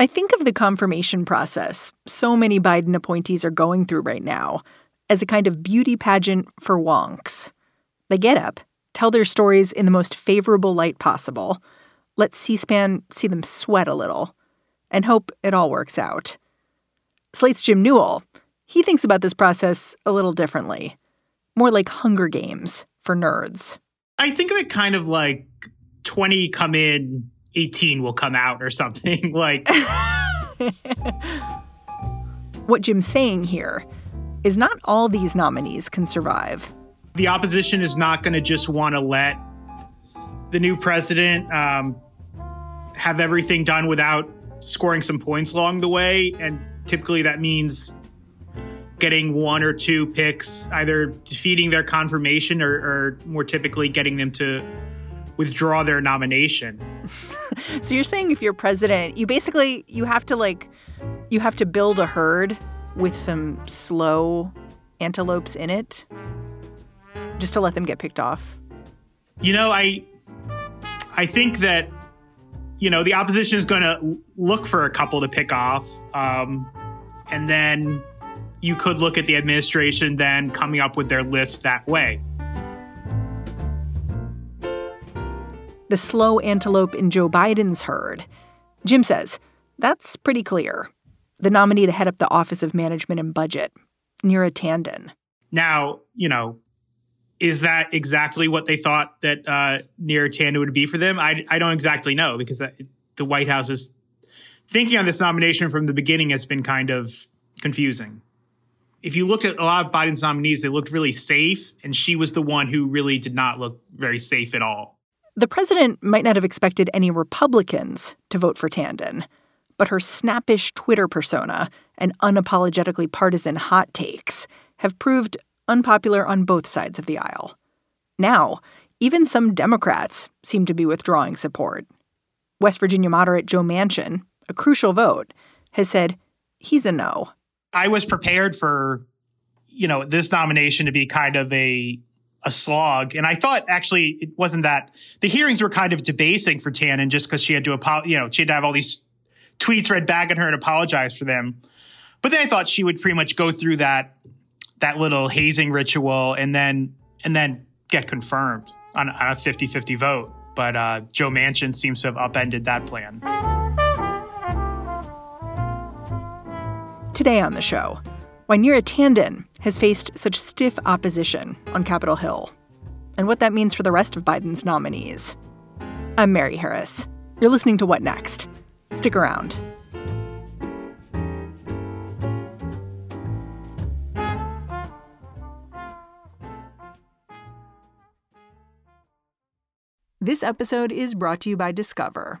I think of the confirmation process so many Biden appointees are going through right now as a kind of beauty pageant for wonks. They get up, tell their stories in the most favorable light possible, let C SPAN see them sweat a little, and hope it all works out. Slate's Jim Newell, he thinks about this process a little differently. More like Hunger Games for nerds. I think of it kind of like 20 come in, 18 will come out or something. like What Jim's saying here is not all these nominees can survive. the opposition is not going to just want to let the new president um, have everything done without scoring some points along the way. And typically that means getting one or two picks, either defeating their confirmation or, or more typically getting them to withdraw their nomination. So you're saying if you're president, you basically you have to like you have to build a herd with some slow antelopes in it just to let them get picked off. You know, I I think that you know the opposition is going to look for a couple to pick off, um, and then you could look at the administration then coming up with their list that way. The slow antelope in Joe Biden's herd. Jim says that's pretty clear. The nominee to head up the Office of Management and Budget, Neera Tanden. Now, you know, is that exactly what they thought that uh, Neera Tanden would be for them? I, I don't exactly know because the White House's thinking on this nomination from the beginning has been kind of confusing. If you look at a lot of Biden's nominees, they looked really safe, and she was the one who really did not look very safe at all. The president might not have expected any Republicans to vote for Tanden, but her snappish Twitter persona and unapologetically partisan hot takes have proved unpopular on both sides of the aisle. Now, even some Democrats seem to be withdrawing support. West Virginia moderate Joe Manchin, a crucial vote, has said he's a no. I was prepared for, you know, this nomination to be kind of a a slog, and I thought actually it wasn't that. The hearings were kind of debasing for Tanden just because she had to, apo- you know, she had to have all these tweets read back at her and apologize for them. But then I thought she would pretty much go through that that little hazing ritual and then and then get confirmed on, on a 50-50 vote. But uh, Joe Manchin seems to have upended that plan. Today on the show, why Neera Tanden has faced such stiff opposition on Capitol Hill, and what that means for the rest of Biden's nominees. I'm Mary Harris. You're listening to What Next? Stick around. This episode is brought to you by Discover.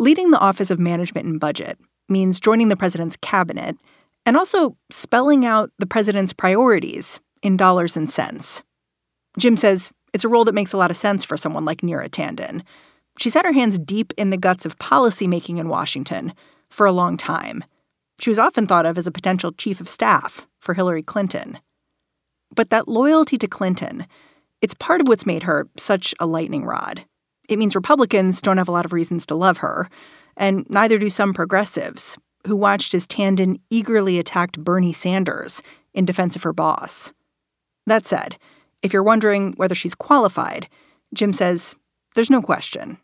Leading the Office of Management and Budget means joining the president's cabinet and also spelling out the president's priorities in dollars and cents. Jim says it's a role that makes a lot of sense for someone like Neera Tanden. She's had her hands deep in the guts of policymaking in Washington for a long time. She was often thought of as a potential chief of staff for Hillary Clinton. But that loyalty to Clinton, it's part of what's made her such a lightning rod. It means Republicans don't have a lot of reasons to love her, and neither do some progressives, who watched as Tanden eagerly attacked Bernie Sanders in defense of her boss. That said, if you're wondering whether she's qualified, Jim says there's no question.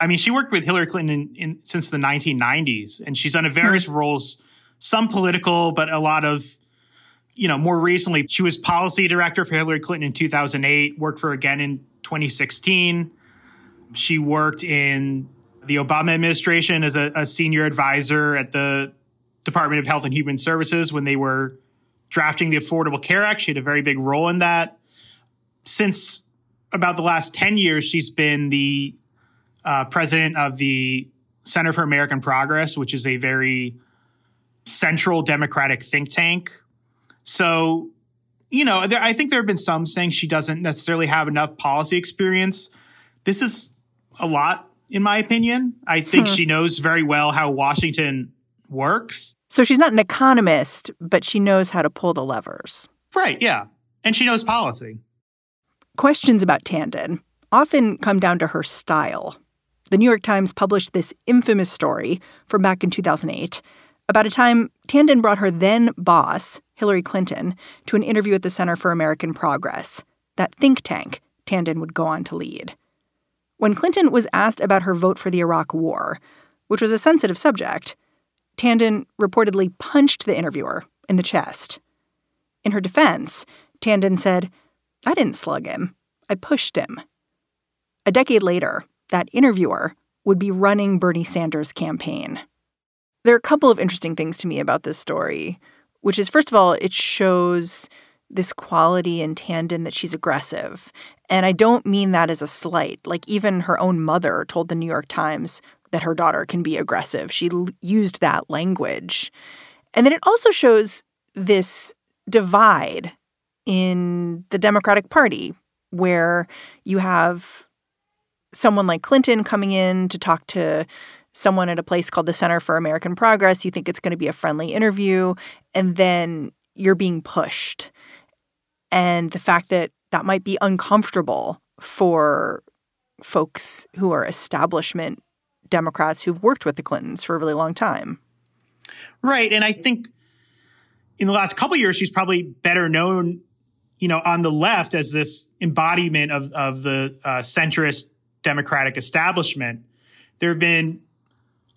I mean, she worked with Hillary Clinton in, in, since the 1990s, and she's done a various hmm. roles, some political, but a lot of, you know, more recently, she was policy director for Hillary Clinton in 2008, worked for again in 2016. She worked in the Obama administration as a, a senior advisor at the Department of Health and Human Services when they were drafting the Affordable Care Act. She had a very big role in that. Since about the last 10 years, she's been the uh, president of the Center for American Progress, which is a very central Democratic think tank. So, you know, there, I think there have been some saying she doesn't necessarily have enough policy experience. This is a lot, in my opinion. I think hmm. she knows very well how Washington works. So she's not an economist, but she knows how to pull the levers. Right, yeah. And she knows policy. Questions about Tanden often come down to her style. The New York Times published this infamous story from back in 2008 about a time Tanden brought her then boss, Hillary Clinton, to an interview at the Center for American Progress, that think tank Tanden would go on to lead. When Clinton was asked about her vote for the Iraq War, which was a sensitive subject, Tanden reportedly punched the interviewer in the chest. In her defense, Tanden said, I didn't slug him, I pushed him. A decade later, that interviewer would be running Bernie Sanders' campaign. There are a couple of interesting things to me about this story, which is first of all, it shows this quality in Tanden that she's aggressive. And I don't mean that as a slight. Like, even her own mother told the New York Times that her daughter can be aggressive. She l- used that language. And then it also shows this divide in the Democratic Party where you have someone like Clinton coming in to talk to someone at a place called the Center for American Progress, you think it's going to be a friendly interview, and then you're being pushed. And the fact that that might be uncomfortable for folks who are establishment Democrats who've worked with the Clintons for a really long time. Right. And I think in the last couple years, she's probably better known, you know, on the left as this embodiment of, of the uh, centrist Democratic establishment. There have been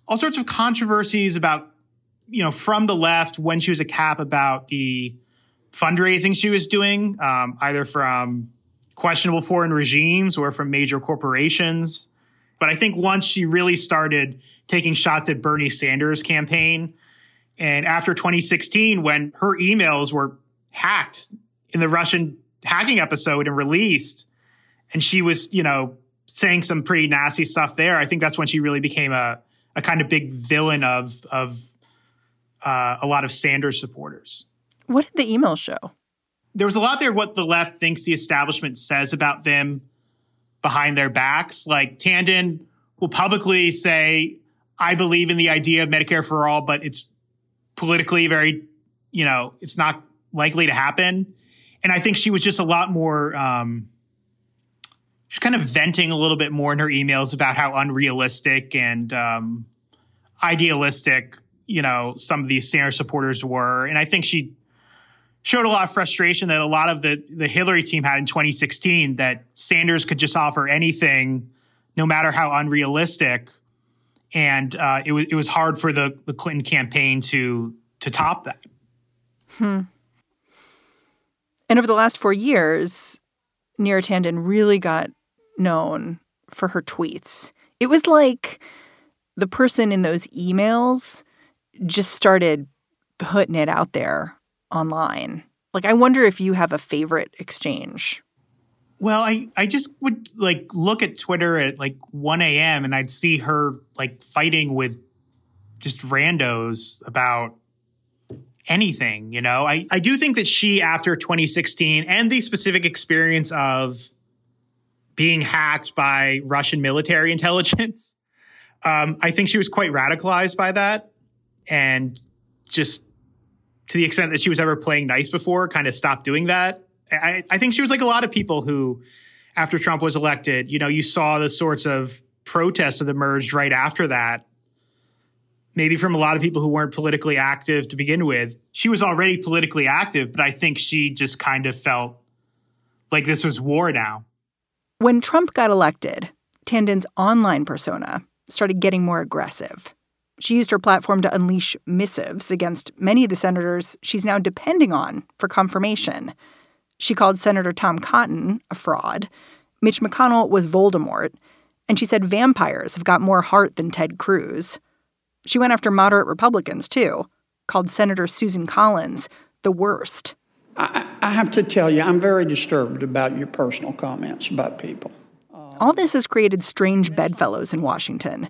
all sorts of controversies about, you know, from the left when she was a CAP about the fundraising she was doing, um, either from questionable foreign regimes or from major corporations. But I think once she really started taking shots at Bernie Sanders' campaign, and after 2016, when her emails were hacked in the Russian hacking episode and released, and she was, you know, saying some pretty nasty stuff there. I think that's when she really became a a kind of big villain of of uh, a lot of Sanders supporters. What did the email show? There was a lot there of what the left thinks the establishment says about them behind their backs. Like Tanden will publicly say, "I believe in the idea of Medicare for all, but it's politically very, you know, it's not likely to happen." And I think she was just a lot more. Um, she's kind of venting a little bit more in her emails about how unrealistic and um, idealistic, you know, some of these Sanders supporters were. And I think she showed a lot of frustration that a lot of the, the Hillary team had in 2016 that Sanders could just offer anything, no matter how unrealistic. And uh, it, was, it was hard for the, the Clinton campaign to, to top that. Hmm. And over the last four years, Neera Tanden really got known for her tweets. It was like the person in those emails just started putting it out there online. Like, I wonder if you have a favorite exchange. Well, I, I just would like look at Twitter at like 1 a.m. and I'd see her like fighting with just randos about anything, you know? I, I do think that she, after 2016 and the specific experience of being hacked by Russian military intelligence. Um, I think she was quite radicalized by that. And just to the extent that she was ever playing nice before, kind of stopped doing that. I, I think she was like a lot of people who, after Trump was elected, you know, you saw the sorts of protests that emerged right after that. Maybe from a lot of people who weren't politically active to begin with. She was already politically active, but I think she just kind of felt like this was war now. When Trump got elected, Tanden's online persona started getting more aggressive. She used her platform to unleash missives against many of the senators she's now depending on for confirmation. She called Senator Tom Cotton a fraud. Mitch McConnell was Voldemort. And she said vampires have got more heart than Ted Cruz. She went after moderate Republicans, too, called Senator Susan Collins the worst. I, I have to tell you, I'm very disturbed about your personal comments about people. All this has created strange bedfellows in Washington.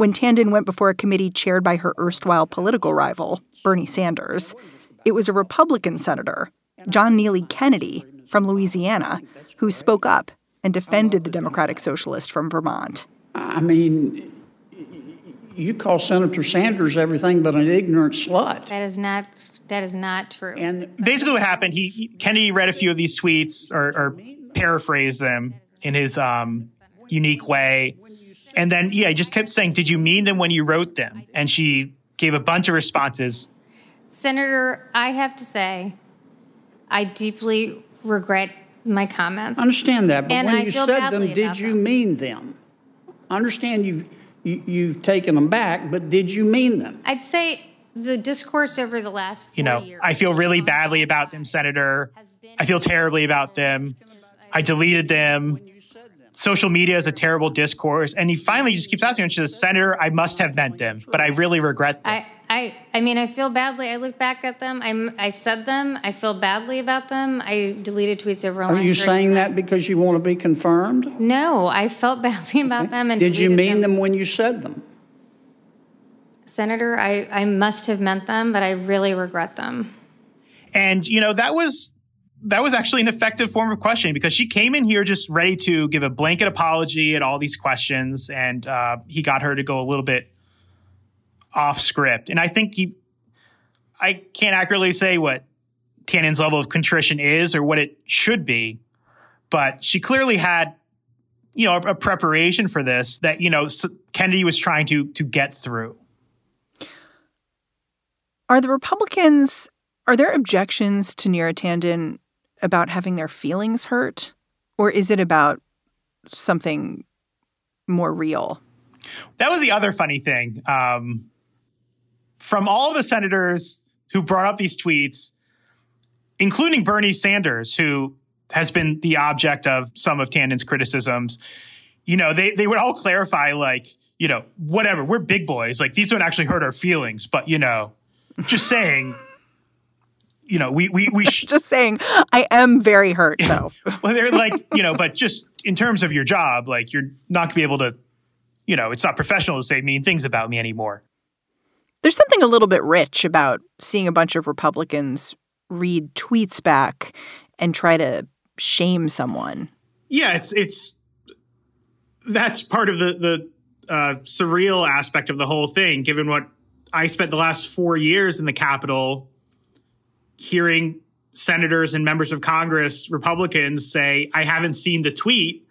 When Tanden went before a committee chaired by her erstwhile political rival, Bernie Sanders, it was a Republican senator, John Neely Kennedy from Louisiana, who spoke up and defended the Democratic Socialist from Vermont. I mean, you call Senator Sanders everything but an ignorant slut. That is not that is not true. And basically, what happened? He, he Kennedy read a few of these tweets or, or paraphrased them in his um, unique way, and then yeah, I just kept saying, "Did you mean them when you wrote them?" And she gave a bunch of responses. Senator, I have to say, I deeply regret my comments. I understand that, but and when I you said them, did you them. mean them? I understand you've you, you've taken them back, but did you mean them? I'd say the discourse over the last you know i feel really badly about them senator i feel terribly about them i deleted them social media is a terrible discourse. And he finally just keeps asking and she says senator i must have meant them but i really regret them. I, I, I mean i feel badly. I look back at them. I i said them. I feel badly about them. I deleted tweets over are you saying that because you want to be confirmed? No i felt badly about okay. them and did you mean them. them when you said them? Senator, I, I must have meant them, but I really regret them. And, you know, that was that was actually an effective form of questioning because she came in here just ready to give a blanket apology at all these questions, and uh, he got her to go a little bit off script. And I think he, I can't accurately say what Tanden's level of contrition is or what it should be, but she clearly had, you know, a, a preparation for this that you know Kennedy was trying to to get through. Are the Republicans, are there objections to Neera Tanden about having their feelings hurt? Or is it about something more real? That was the other funny thing. Um, from all the senators who brought up these tweets, including Bernie Sanders, who has been the object of some of Tanden's criticisms, you know, they, they would all clarify, like, you know, whatever, we're big boys. Like, these don't actually hurt our feelings, but, you know, just saying, you know, we we we sh- just saying. I am very hurt though. well, they're like, you know, but just in terms of your job, like you're not gonna be able to, you know, it's not professional to say mean things about me anymore. There's something a little bit rich about seeing a bunch of Republicans read tweets back and try to shame someone. Yeah, it's it's that's part of the the uh, surreal aspect of the whole thing, given what I spent the last four years in the Capitol hearing senators and members of Congress, Republicans, say, I haven't seen the tweet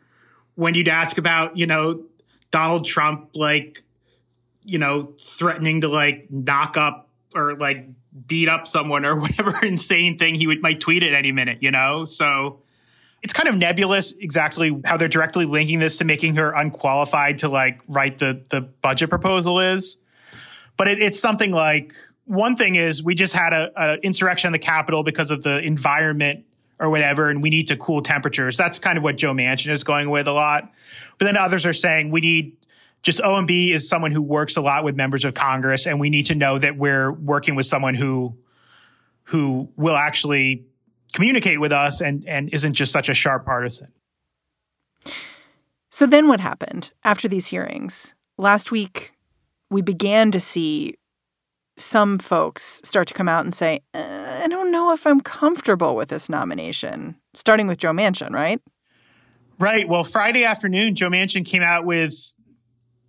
when you'd ask about, you know, Donald Trump, like, you know, threatening to like knock up or like beat up someone or whatever insane thing he would might tweet at any minute, you know? So it's kind of nebulous exactly how they're directly linking this to making her unqualified to like write the the budget proposal is. But it, it's something like one thing is we just had a, a insurrection in the Capitol because of the environment or whatever, and we need to cool temperatures. That's kind of what Joe Manchin is going with a lot. But then others are saying we need just OMB is someone who works a lot with members of Congress, and we need to know that we're working with someone who who will actually communicate with us and and isn't just such a sharp partisan. So then what happened after these hearings? Last week, we began to see some folks start to come out and say, uh, I don't know if I'm comfortable with this nomination, starting with Joe Manchin, right? Right. Well, Friday afternoon, Joe Manchin came out with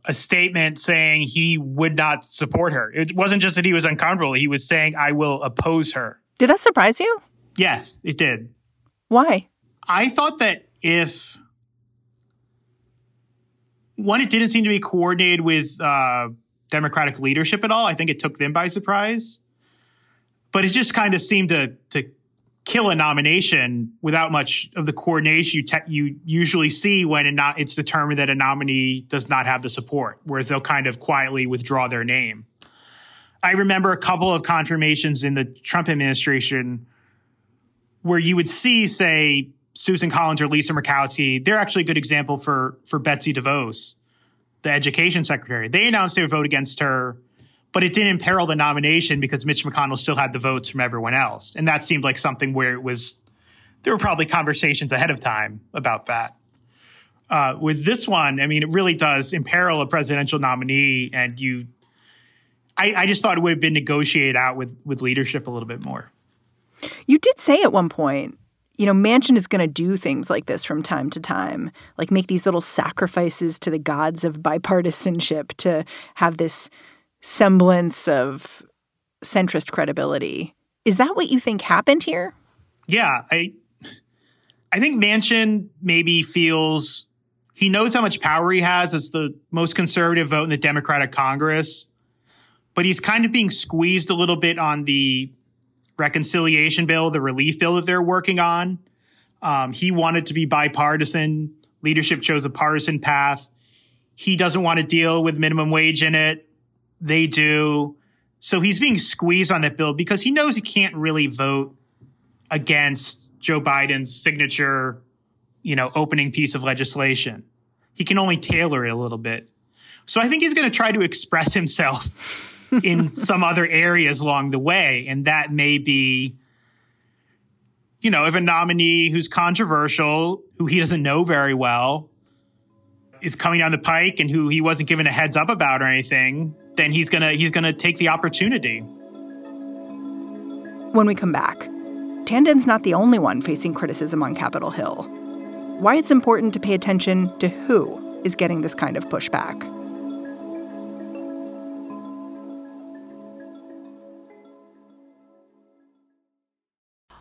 a statement saying he would not support her. It wasn't just that he was uncomfortable, he was saying, I will oppose her. Did that surprise you? Yes, it did. Why? I thought that if one, it didn't seem to be coordinated with uh, Democratic leadership at all. I think it took them by surprise. But it just kind of seemed to to kill a nomination without much of the coordination you, te- you usually see when not, it's determined that a nominee does not have the support, whereas they'll kind of quietly withdraw their name. I remember a couple of confirmations in the Trump administration where you would see, say, Susan Collins or Lisa Murkowski. They're actually a good example for for Betsy DeVos, the education secretary. They announced they would vote against her but it didn't imperil the nomination because Mitch McConnell still had the votes from everyone else. And that seemed like something where it was, there were probably conversations ahead of time about that. Uh, with this one, I mean, it really does imperil a presidential nominee, and you, I, I just thought it would have been negotiated out with with leadership a little bit more. You did say at one point, you know, Manchin is going to do things like this from time to time, like make these little sacrifices to the gods of bipartisanship to have this semblance of centrist credibility. Is that what you think happened here? Yeah, I I think Manchin maybe feels he knows how much power he has as the most conservative vote in the Democratic Congress, but he's kind of being squeezed a little bit on the reconciliation bill, the relief bill that they're working on. Um, he wanted to be bipartisan. Leadership chose a partisan path. He doesn't want to deal with minimum wage in it. They do. So he's being squeezed on that bill because he knows he can't really vote against Joe Biden's signature, you know, opening piece of legislation. He can only tailor it a little bit. So I think he's going to try to express himself in some other areas along the way. And that may be, you know, if a nominee who's controversial, who he doesn't know very well, is coming down the pike and who he wasn't given a heads up about or anything, then he's gonna he's gonna take the opportunity. When we come back, Tanden's not the only one facing criticism on Capitol Hill. Why it's important to pay attention to who is getting this kind of pushback.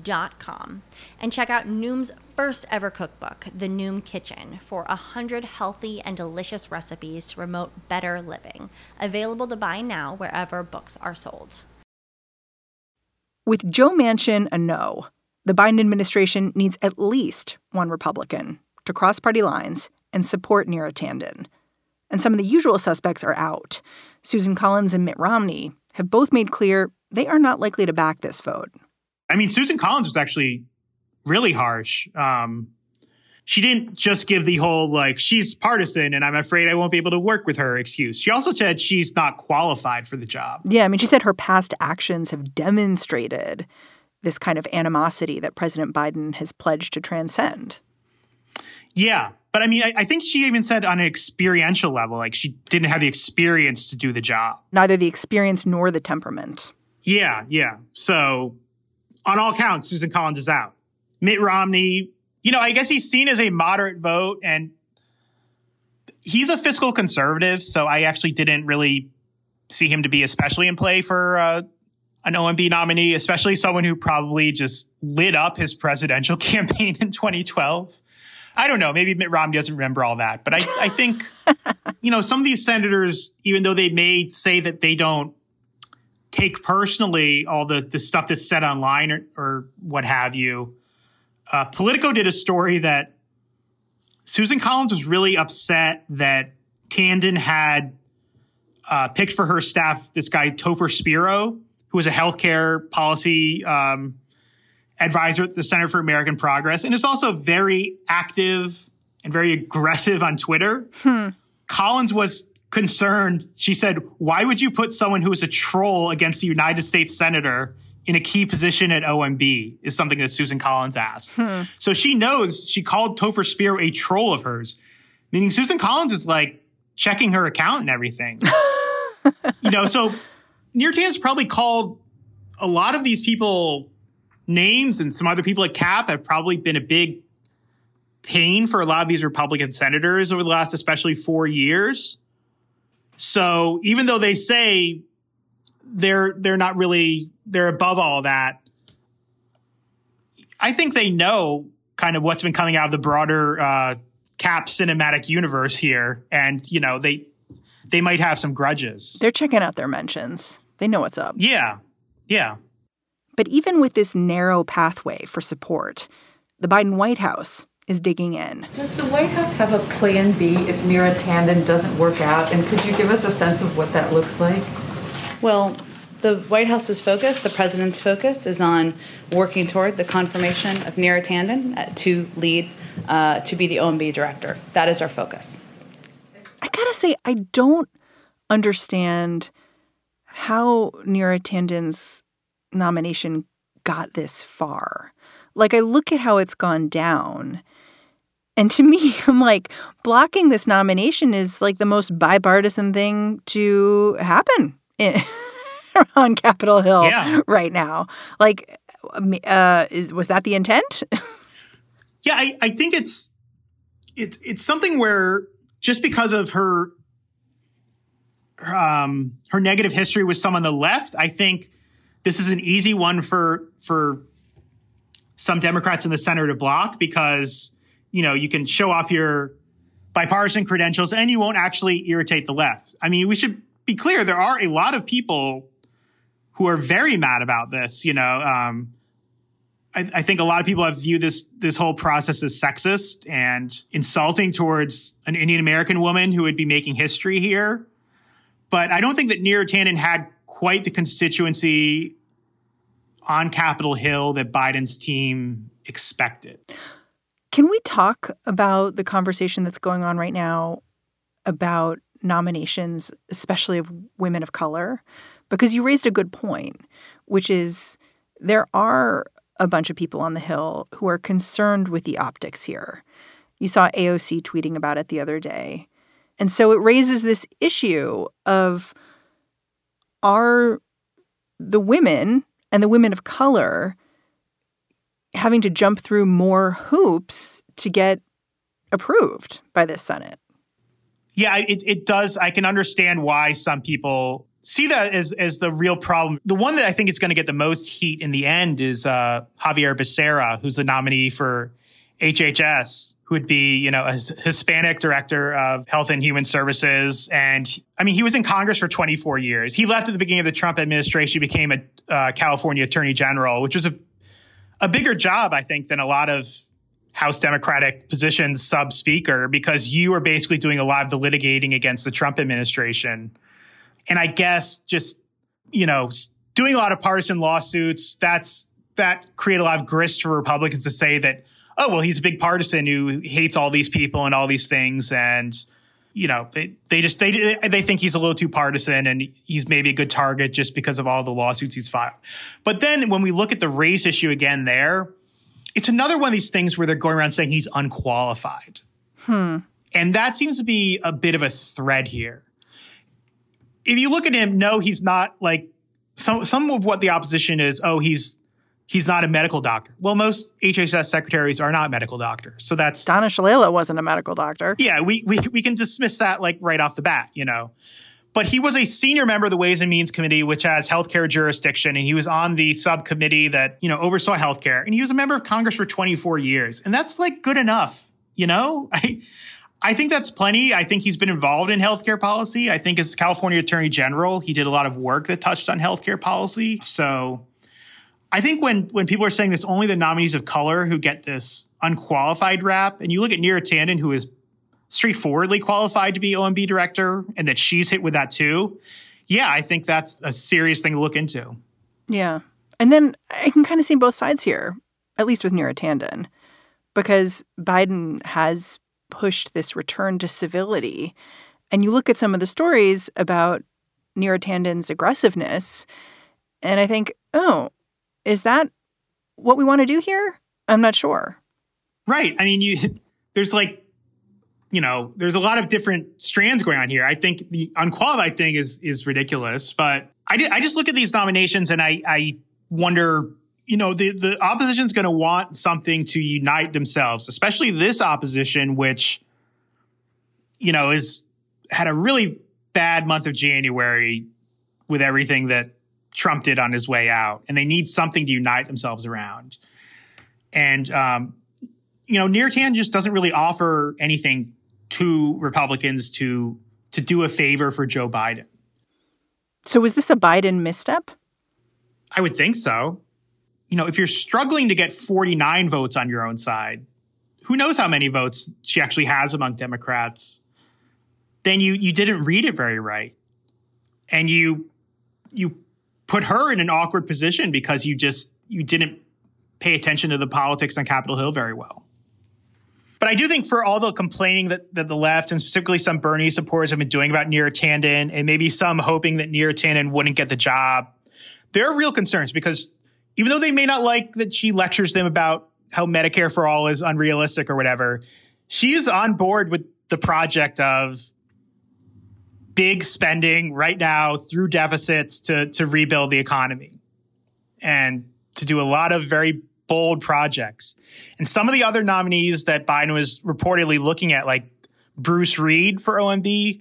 Dot com and check out Noom's first ever cookbook, The Noom Kitchen, for a hundred healthy and delicious recipes to promote better living. Available to buy now wherever books are sold. With Joe Manchin a no, the Biden administration needs at least one Republican to cross party lines and support Neera Tanden. And some of the usual suspects are out. Susan Collins and Mitt Romney have both made clear they are not likely to back this vote. I mean, Susan Collins was actually really harsh. Um, she didn't just give the whole like she's partisan and I'm afraid I won't be able to work with her excuse. She also said she's not qualified for the job. Yeah, I mean, she said her past actions have demonstrated this kind of animosity that President Biden has pledged to transcend. Yeah. But I mean, I, I, think she even said on an experiential level, like she didn't have the experience to do the job. Neither the experience nor the temperament. Yeah, yeah. So on all counts, Susan Collins is out. Mitt Romney, you know, I guess he's seen as a moderate vote and he's a fiscal conservative. So I actually didn't really see him to be especially in play for uh, an OMB nominee, especially someone who probably just lit up his presidential campaign in 2012. I don't know. Maybe Mitt Romney doesn't remember all that, but I, I think, you know, some of these senators, even though they may say that they don't take personally all the, the stuff that's said online or, or what have you, uh, Politico did a story that Susan Collins was really upset that Tanden had uh, picked for her staff this guy, Topher Spiro, who was a healthcare policy um, advisor at the Center for American Progress, and is also very active and very aggressive on Twitter. Hmm. Collins was concerned. She said, Why would you put someone who is a troll against a United States senator in a key position at OMB? Is something that Susan Collins asked. Hmm. So she knows she called Topher Spiro a troll of hers, meaning Susan Collins is like checking her account and everything. you know, so Neera Tanden's probably called a lot of these people names and some other people at CAP have probably been a big pain for a lot of these Republican senators over the last, especially four years. So even though they say they're they're not really they're above all that, I think they know kind of what's been coming out of the broader uh, CAP cinematic universe here, and you know they they might have some grudges. They're checking out their mentions. They know what's up. Yeah, yeah. But even with this narrow pathway for support, the Biden White House is digging in. Does the White House have a plan B if Neera Tanden doesn't work out? And could you give us a sense of what that looks like? Well, the White House's focus, the president's focus, is on working toward the confirmation of Neera Tanden uh, to lead, uh, to be the OMB director. That is our focus. I gotta say, I don't understand how Neera Tanden's nomination got this far. Like, I look at how it's gone down. And to me, I'm like, blocking this nomination is like the most bipartisan thing to happen in, on Capitol Hill yeah. right now. Like, uh, is, was that the intent? yeah, I, I think it's it, it's something where just because of her um, her negative history with some on the left, I think this is an easy one for for some Democrats in the center to block because you know you can show off your bipartisan credentials and you won't actually irritate the left. I mean, we should be clear: there are a lot of people who are very mad about this. You know, um, I, I, think a lot of people have viewed this this whole process as sexist and insulting towards an Indian American woman who would be making history here. But I don't think that Neera Tanden had quite the constituency on Capitol Hill that Biden's team expected. Can we talk about the conversation that's going on right now about nominations, especially of women of color? Because you raised a good point, which is there are a bunch of people on the Hill who are concerned with the optics here. You saw AOC tweeting about it the other day. And so it raises this issue of are the women and the women of color having to jump through more hoops to get approved by this Senate. Yeah, it, it does. I can understand why some people see that as, as the real problem. The one that I think is going to get the most heat in the end is uh, Xavier Becerra, who's the nominee for HHS who would be, you know, a Hispanic director of health and human services. And I mean, he was in Congress for 24 years. He left at the beginning of the Trump administration, became a uh, California attorney general, which was a, a bigger job, I think, than a lot of House Democratic positions sub speaker, because you are basically doing a lot of the litigating against the Trump administration. And I guess just, you know, doing a lot of partisan lawsuits, that's, that create a lot of grist for Republicans to say that oh well he's a big partisan who hates all these people and all these things and you know they, they just they they think he's a little too partisan and he's maybe a good target just because of all the lawsuits he's filed. But then when we look at the race issue again there it's another one of these things where they're going around saying he's unqualified. Hmm. and that seems to be a bit of a thread here. If you look at him no he's not like some some of what the opposition is oh he's he's not a medical doctor. Well, most HHS secretaries are not medical doctors. So that's Donna Shalala wasn't a medical doctor. Yeah, we, we we can dismiss that like right off the bat, you know. But he was a senior member of the Ways and Means Committee, which has healthcare jurisdiction, and he was on the subcommittee that, you know, oversaw healthcare. And he was a member of Congress for 24 years. And that's like good enough, you know? I I think that's plenty. I think he's been involved in healthcare policy. I think as California Attorney General, he did a lot of work that touched on healthcare policy. So I think when when people are saying this, only the nominees of color who get this unqualified rap, and you look at Neera Tanden, who is straightforwardly qualified to be OMB director, and that she's hit with that too. Yeah, I think that's a serious thing to look into. Yeah, and then I can kind of see both sides here, at least with Neera Tanden, because Biden has pushed this return to civility And you look at some of the stories about Neera Tanden's aggressiveness, and I think, oh, is that what we want to do here? I'm not sure. Right. I mean, you there's like, you know, there's a lot of different strands going on here. I think the unqualified thing is is ridiculous, but I I just look at these nominations and I I wonder, you know, the the opposition's going to want something to unite themselves, especially this opposition, which, you know, is had a really bad month of January with everything that Trump did on his way out, and they need something to unite themselves around. And um, you know, Tanden just doesn't really offer anything to Republicans to to do a favor for Joe Biden. So was this a Biden misstep? I would think so. You know, if you're struggling to get 49 votes on your own side, who knows how many votes she actually has among Democrats, then you you didn't read it very right. And you you put her in an awkward position because you just you didn't pay attention to the politics on Capitol Hill very well. But I do think for all the complaining that, that the left and specifically some Bernie supporters have been doing about Neera Tanden and maybe some hoping that Neera Tanden wouldn't get the job, there are real concerns because even though they may not like that she lectures them about how Medicare for all is unrealistic or whatever, she is on board with the project of big spending right now through deficits to, to rebuild the economy and to do a lot of very bold projects. And some of the other nominees that Biden was reportedly looking at, like Bruce Reed for OMB,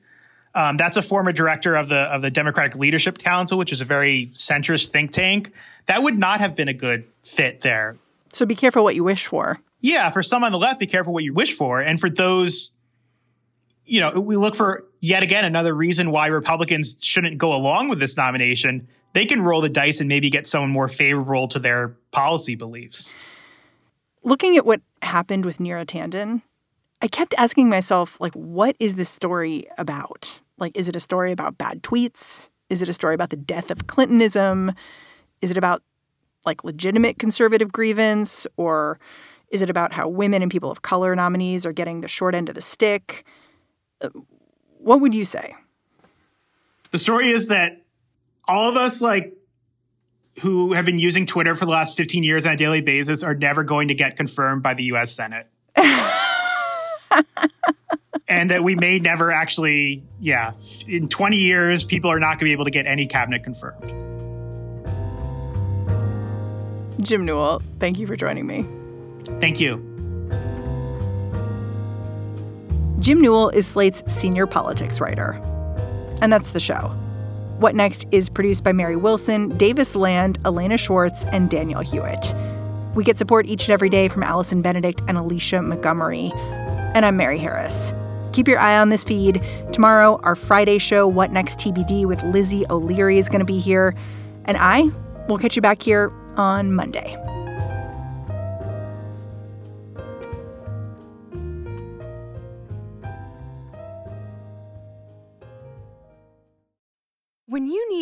um, that's a former director of the of the Democratic Leadership Council, which is a very centrist think tank. That would not have been a good fit there. So be careful what you wish for. Yeah, for some on the left, be careful what you wish for, and for those, you know, we look for yet again another reason why Republicans shouldn't go along with this nomination they can roll the dice and maybe get someone more favorable to their policy beliefs. Looking at what happened with Neera Tanden, I kept asking myself, like, what is this story about? Like, is it a story about bad tweets? Is it a story about the death of Clintonism? Is it about like legitimate conservative grievance? Or is it about how women and people of color nominees are getting the short end of the stick? Uh, What would you say? The story is that all of us like who have been using Twitter for the last 15 years on a daily basis are never going to get confirmed by the US Senate. and that we may never actually, yeah, in 20 years, people are not going to be able to get any cabinet confirmed. Jim Newell, thank you for joining me. Thank you. Jim Newell is Slate's senior politics writer. And that's the show. What Next is produced by Mary Wilson, Davis Land, Elena Schwartz, and Danielle Hewitt. We get support each and every day from Allison Benedict and Alicia Montgomery. And I'm Mary Harris. Keep your eye on this feed. Tomorrow, our Friday show, What Next TBD, with Lizzie O'Leary is going to be here. And I will catch you back here on Monday.